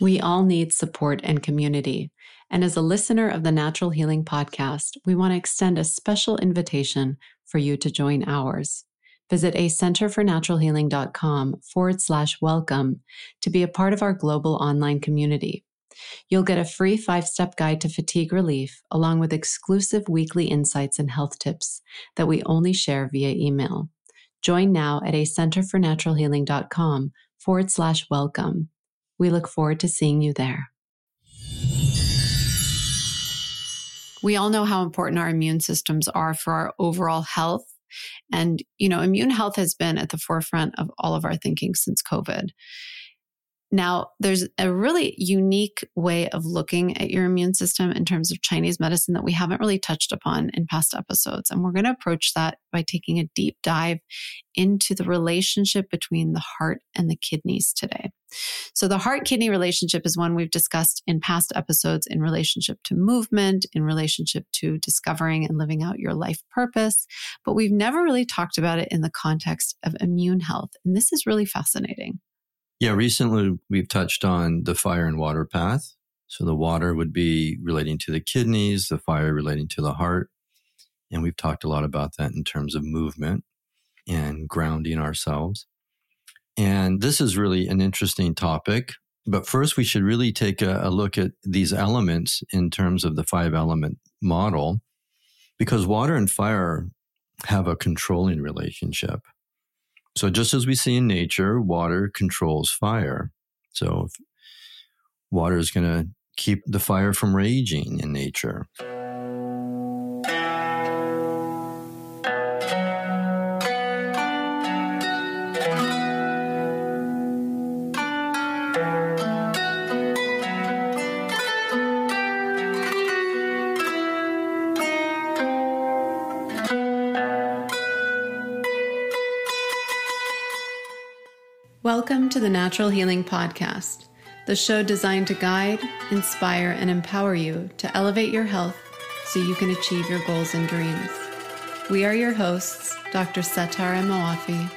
We all need support and community. And as a listener of the Natural Healing Podcast, we want to extend a special invitation for you to join ours. Visit a centerfornaturalhealing.com forward slash welcome to be a part of our global online community. You'll get a free five step guide to fatigue relief, along with exclusive weekly insights and health tips that we only share via email. Join now at a centerfornaturalhealing.com forward slash welcome. We look forward to seeing you there. We all know how important our immune systems are for our overall health. And, you know, immune health has been at the forefront of all of our thinking since COVID. Now, there's a really unique way of looking at your immune system in terms of Chinese medicine that we haven't really touched upon in past episodes. And we're going to approach that by taking a deep dive into the relationship between the heart and the kidneys today. So, the heart kidney relationship is one we've discussed in past episodes in relationship to movement, in relationship to discovering and living out your life purpose. But we've never really talked about it in the context of immune health. And this is really fascinating. Yeah, recently we've touched on the fire and water path. So the water would be relating to the kidneys, the fire relating to the heart. And we've talked a lot about that in terms of movement and grounding ourselves. And this is really an interesting topic. But first, we should really take a, a look at these elements in terms of the five element model, because water and fire have a controlling relationship. So just as we see in nature, water controls fire. So water is going to keep the fire from raging in nature. Welcome to the Natural Healing Podcast, the show designed to guide, inspire, and empower you to elevate your health so you can achieve your goals and dreams. We are your hosts, Dr. Setareh Moafi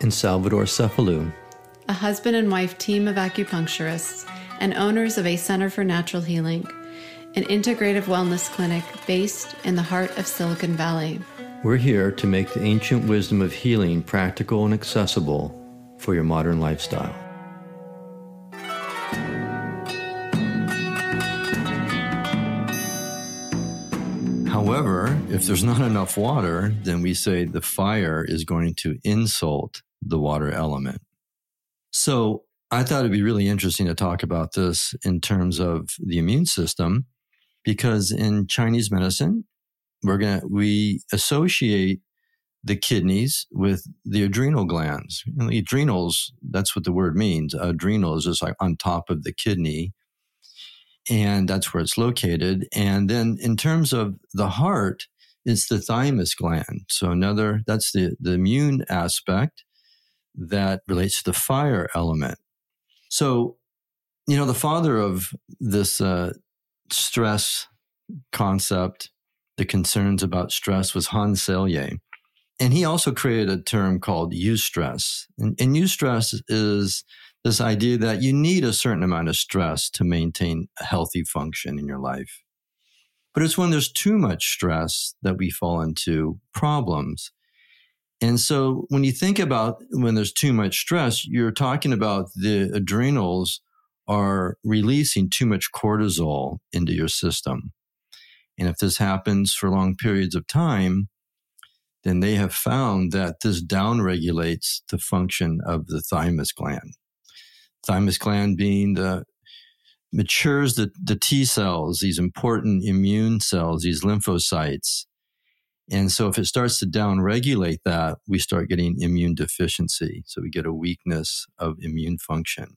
and Salvador Cefalu, a husband and wife team of acupuncturists and owners of a Center for Natural Healing, an integrative wellness clinic based in the heart of Silicon Valley. We're here to make the ancient wisdom of healing practical and accessible for your modern lifestyle. However, if there's not enough water, then we say the fire is going to insult the water element. So I thought it'd be really interesting to talk about this in terms of the immune system, because in Chinese medicine, we're to, we associate the kidneys with the adrenal glands. And the adrenals, that's what the word means. Adrenal is just like on top of the kidney. And that's where it's located. And then in terms of the heart, it's the thymus gland. So another, that's the, the immune aspect that relates to the fire element. So, you know, the father of this uh, stress concept, the concerns about stress was Hans Selye. And he also created a term called eustress. And, and eustress is this idea that you need a certain amount of stress to maintain a healthy function in your life. But it's when there's too much stress that we fall into problems. And so when you think about when there's too much stress, you're talking about the adrenals are releasing too much cortisol into your system. And if this happens for long periods of time, then they have found that this downregulates the function of the thymus gland. Thymus gland being the matures the, the T cells, these important immune cells, these lymphocytes. And so if it starts to downregulate that, we start getting immune deficiency. So we get a weakness of immune function.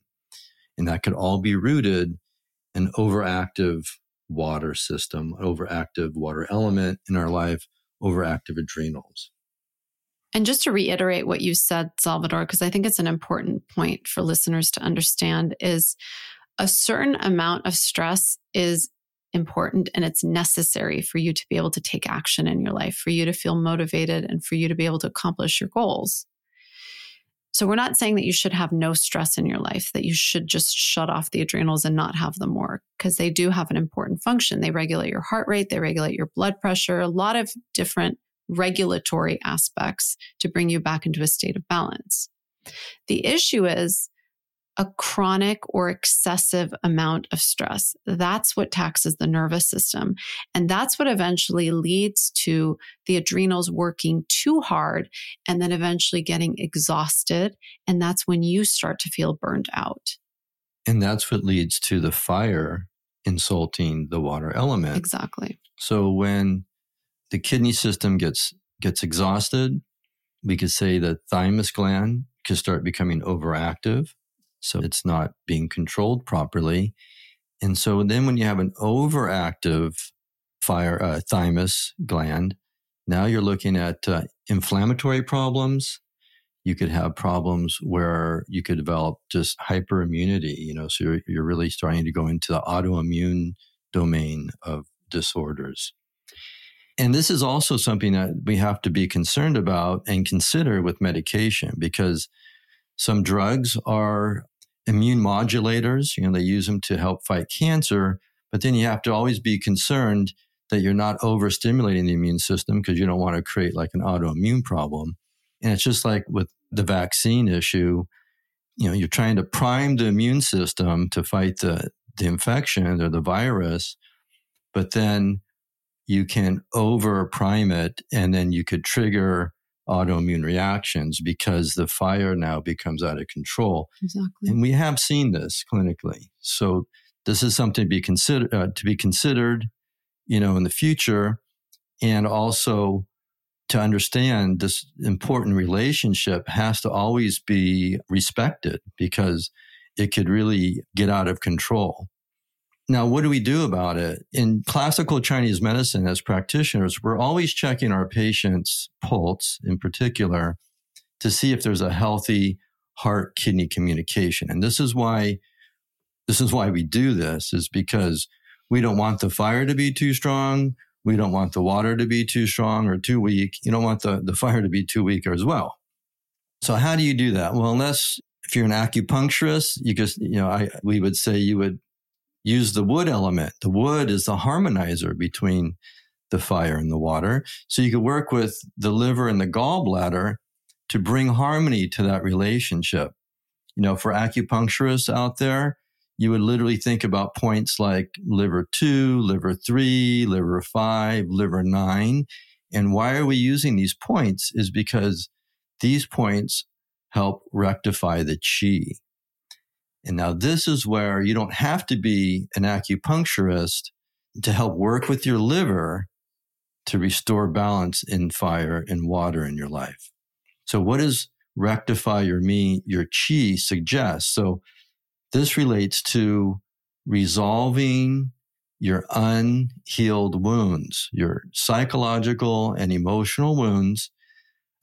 And that could all be rooted in overactive water system, overactive water element in our life, overactive adrenals. And just to reiterate what you said, Salvador, because I think it's an important point for listeners to understand is a certain amount of stress is important and it's necessary for you to be able to take action in your life, for you to feel motivated and for you to be able to accomplish your goals. So we're not saying that you should have no stress in your life, that you should just shut off the adrenals and not have them work, because they do have an important function. They regulate your heart rate, they regulate your blood pressure, a lot of different regulatory aspects to bring you back into a state of balance. The issue is a chronic or excessive amount of stress. That's what taxes the nervous system. And that's what eventually leads to the adrenals working too hard and then eventually getting exhausted. And that's when you start to feel burned out. And that's what leads to the fire insulting the water element. Exactly. So when the kidney system gets gets exhausted, we could say the thymus gland could start becoming overactive so it's not being controlled properly. And so then when you have an overactive fire uh, thymus gland, now you're looking at uh, inflammatory problems. You could have problems where you could develop just hyperimmunity, you know, so you're, you're really starting to go into the autoimmune domain of disorders. And this is also something that we have to be concerned about and consider with medication because some drugs are immune modulators. You know, they use them to help fight cancer, but then you have to always be concerned that you're not overstimulating the immune system because you don't want to create like an autoimmune problem. And it's just like with the vaccine issue, you know, you're trying to prime the immune system to fight the, the infection or the virus, but then you can over prime it and then you could trigger autoimmune reactions because the fire now becomes out of control. Exactly. And we have seen this clinically. So this is something to be considered uh, to be considered, you know, in the future, and also to understand this important relationship has to always be respected because it could really get out of control. Now, what do we do about it? In classical Chinese medicine, as practitioners, we're always checking our patient's pulse in particular to see if there's a healthy heart kidney communication. And this is why this is why we do this is because we don't want the fire to be too strong. We don't want the water to be too strong or too weak. You don't want the, the fire to be too weak as well. So how do you do that? Well, unless if you're an acupuncturist, you just, you know, I, we would say you would use the wood element. The wood is the harmonizer between the fire and the water. So you could work with the liver and the gallbladder to bring harmony to that relationship. You know, for acupuncturists out there, you would literally think about points like liver two, liver three, liver five, liver nine. And why are we using these points is because these points help rectify the chi. And now this is where you don't have to be an acupuncturist to help work with your liver to restore balance in fire and water in your life. So what does rectify your me, your chi suggest? So this relates to resolving your unhealed wounds, your psychological and emotional wounds,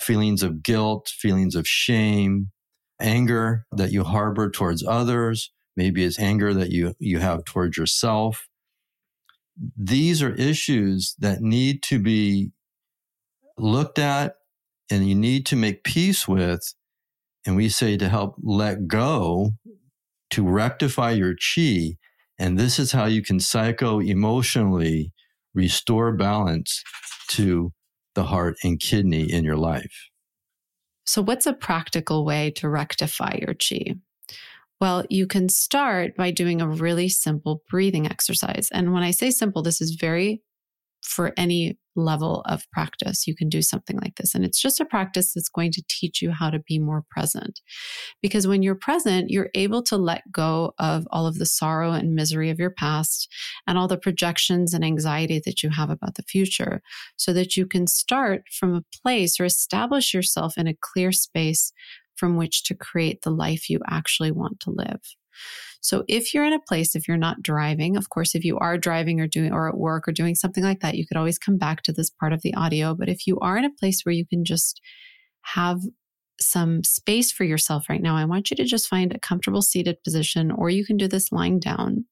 feelings of guilt, feelings of shame, anger that you harbor towards others. Maybe it's anger that you, you have towards yourself. These are issues that need to be looked at and you need to make peace with. And we say to help let go, to rectify your chi. And this is how you can psycho emotionally restore balance to the heart and kidney in your life. So, what's a practical way to rectify your chi? Well, you can start by doing a really simple breathing exercise. And when I say simple, this is very for any level of practice. You can do something like this. And it's just a practice that's going to teach you how to be more present. Because when you're present, you're able to let go of all of the sorrow and misery of your past and all the projections and anxiety that you have about the future so that you can start from a place or establish yourself in a clear space from which to create the life you actually want to live. So if you're in a place, if you're not driving, of course, if you are driving or doing or at work or doing something like that, you could always come back to this part of the audio. But if you are in a place where you can just have some space for yourself right now, I want you to just find a comfortable seated position, or you can do this lying down.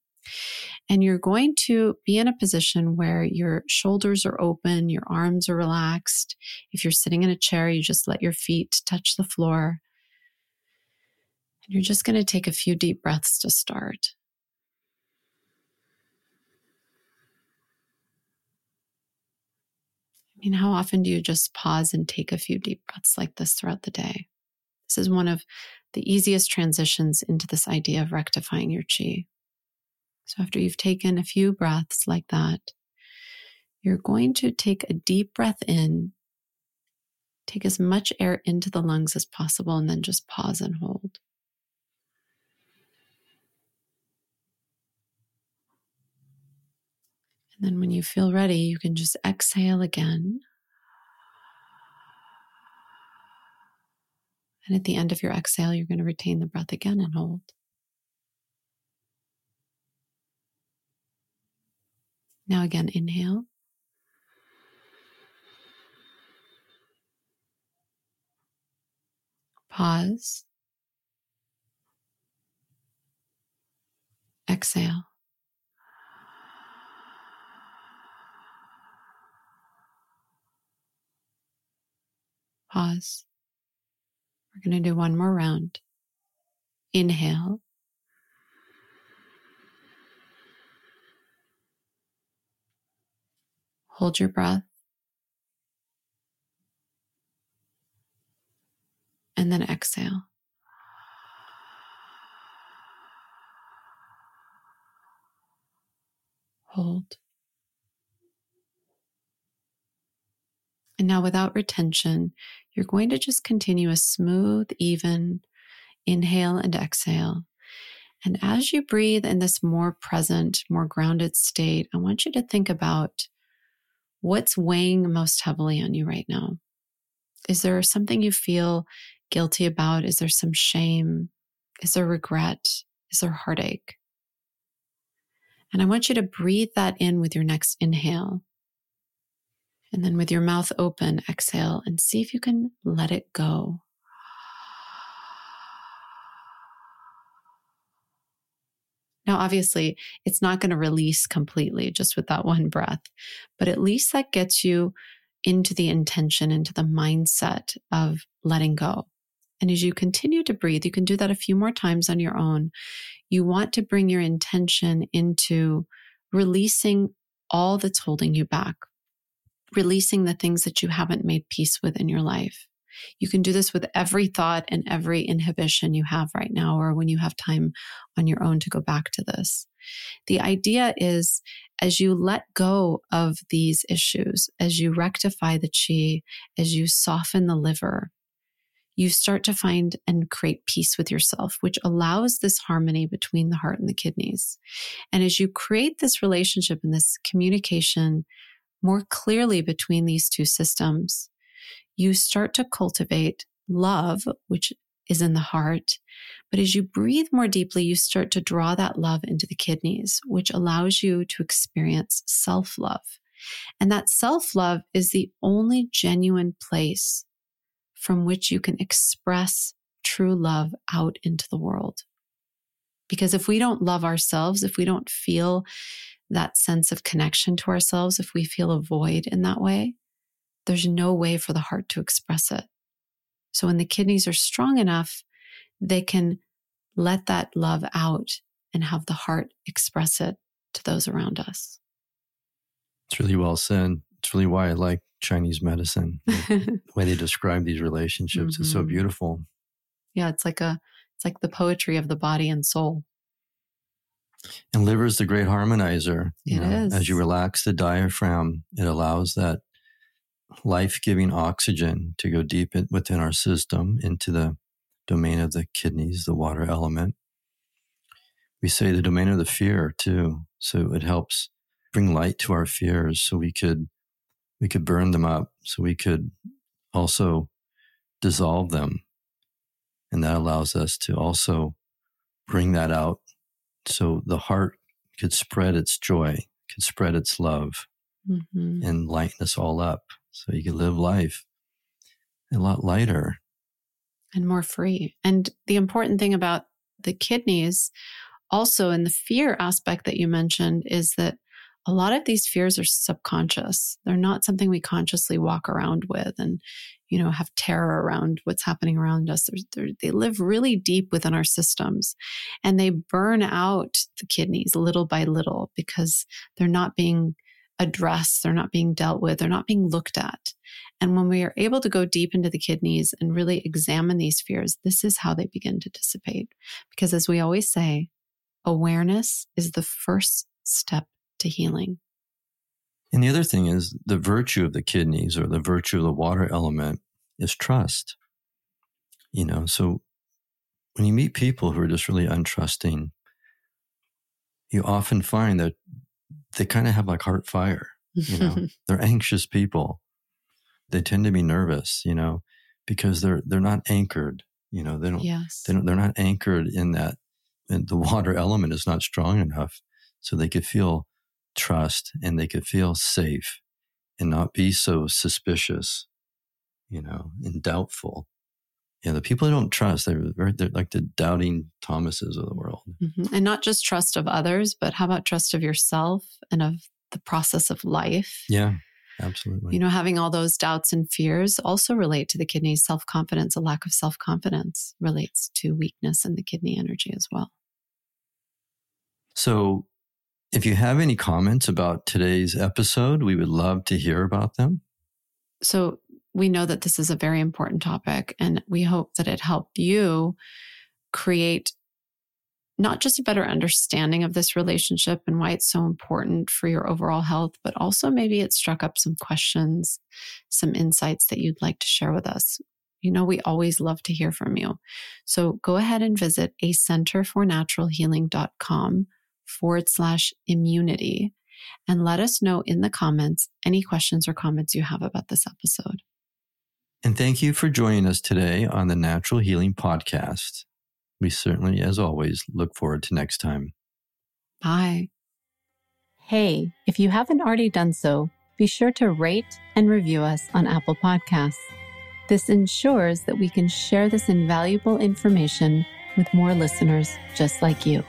And you're going to be in a position where your shoulders are open, your arms are relaxed. If you're sitting in a chair, you just let your feet touch the floor. You're just going to take a few deep breaths to start. I mean, how often do you just pause and take a few deep breaths like this throughout the day? This is one of the easiest transitions into this idea of rectifying your chi. So, after you've taken a few breaths like that, you're going to take a deep breath in, take as much air into the lungs as possible, and then just pause and hold. And then when you feel ready, you can just exhale again. And at the end of your exhale, you're going to retain the breath again and hold. Now, again, inhale. Pause. Exhale. Pause. We're going to do one more round. Inhale. Hold your breath. And then exhale. Hold. And now, without retention, you're going to just continue a smooth, even inhale and exhale. And as you breathe in this more present, more grounded state, I want you to think about what's weighing most heavily on you right now. Is there something you feel guilty about? Is there some shame? Is there regret? Is there heartache? And I want you to breathe that in with your next inhale. And then with your mouth open, exhale and see if you can let it go. Now, obviously, it's not going to release completely just with that one breath, but at least that gets you into the intention, into the mindset of letting go. And as you continue to breathe, you can do that a few more times on your own. You want to bring your intention into releasing all that's holding you back, releasing the things that you haven't made peace with in your life. You can do this with every thought and every inhibition you have right now, or when you have time on your own to go back to this. The idea is as you let go of these issues, as you rectify the chi, as you soften the liver, you start to find and create peace with yourself, which allows this harmony between the heart and the kidneys. And as you create this relationship and this communication more clearly between these two systems, you start to cultivate love, which is in the heart. But as you breathe more deeply, you start to draw that love into the kidneys, which allows you to experience self love. And that self love is the only genuine place from which you can express true love out into the world. Because if we don't love ourselves, if we don't feel that sense of connection to ourselves, if we feel a void in that way, there's no way for the heart to express it. So when the kidneys are strong enough, they can let that love out and have the heart express it to those around us. It's really well said. It's really why I like Chinese medicine. the way they describe these relationships mm-hmm. is so mm-hmm. beautiful. Yeah, it's like a it's like the poetry of the body and soul. And liver is the great harmonizer. You know, is. As you relax the diaphragm, it allows that life giving oxygen to go deep in, within our system into the domain of the kidneys, the water element. We say the domain of the fear too. So it helps bring light to our fears so we could we could burn them up so we could also dissolve them and that allows us to also bring that out so the heart could spread its joy, could spread its love, mm-hmm. and lighten us all up so you could live life a lot lighter and more free. And the important thing about the kidneys, also in the fear aspect that you mentioned, is that a lot of these fears are subconscious. They're not something we consciously walk around with and, you know, have terror around what's happening around us. They're, they're, they live really deep within our systems and they burn out the kidneys little by little because they're not being addressed. They're not being dealt with. They're not being looked at. And when we are able to go deep into the kidneys and really examine these fears, this is how they begin to dissipate. Because as we always say, awareness is the first step to healing. And the other thing is the virtue of the kidneys or the virtue of the water element is trust. You know, so when you meet people who are just really untrusting, you often find that they kind of have like heart fire. You know, they're anxious people. They tend to be nervous, you know, because they're they're not anchored. You know, they don't. Yes. They don't. They're not anchored in that. And the water element is not strong enough, so they could feel trust and they could feel safe and not be so suspicious, you know, and doubtful. Yeah, the people who don't trust, they're, they're like the doubting Thomases of the world. Mm-hmm. And not just trust of others, but how about trust of yourself and of the process of life? Yeah, absolutely. You know, having all those doubts and fears also relate to the kidneys. Self confidence, a lack of self confidence relates to weakness in the kidney energy as well. So, if you have any comments about today's episode, we would love to hear about them. So, we know that this is a very important topic, and we hope that it helped you create not just a better understanding of this relationship and why it's so important for your overall health, but also maybe it struck up some questions, some insights that you'd like to share with us. You know, we always love to hear from you. So go ahead and visit a centerfornaturalhealing.com forward slash immunity and let us know in the comments any questions or comments you have about this episode. And thank you for joining us today on the Natural Healing Podcast. We certainly, as always, look forward to next time. Bye. Hey, if you haven't already done so, be sure to rate and review us on Apple Podcasts. This ensures that we can share this invaluable information with more listeners just like you.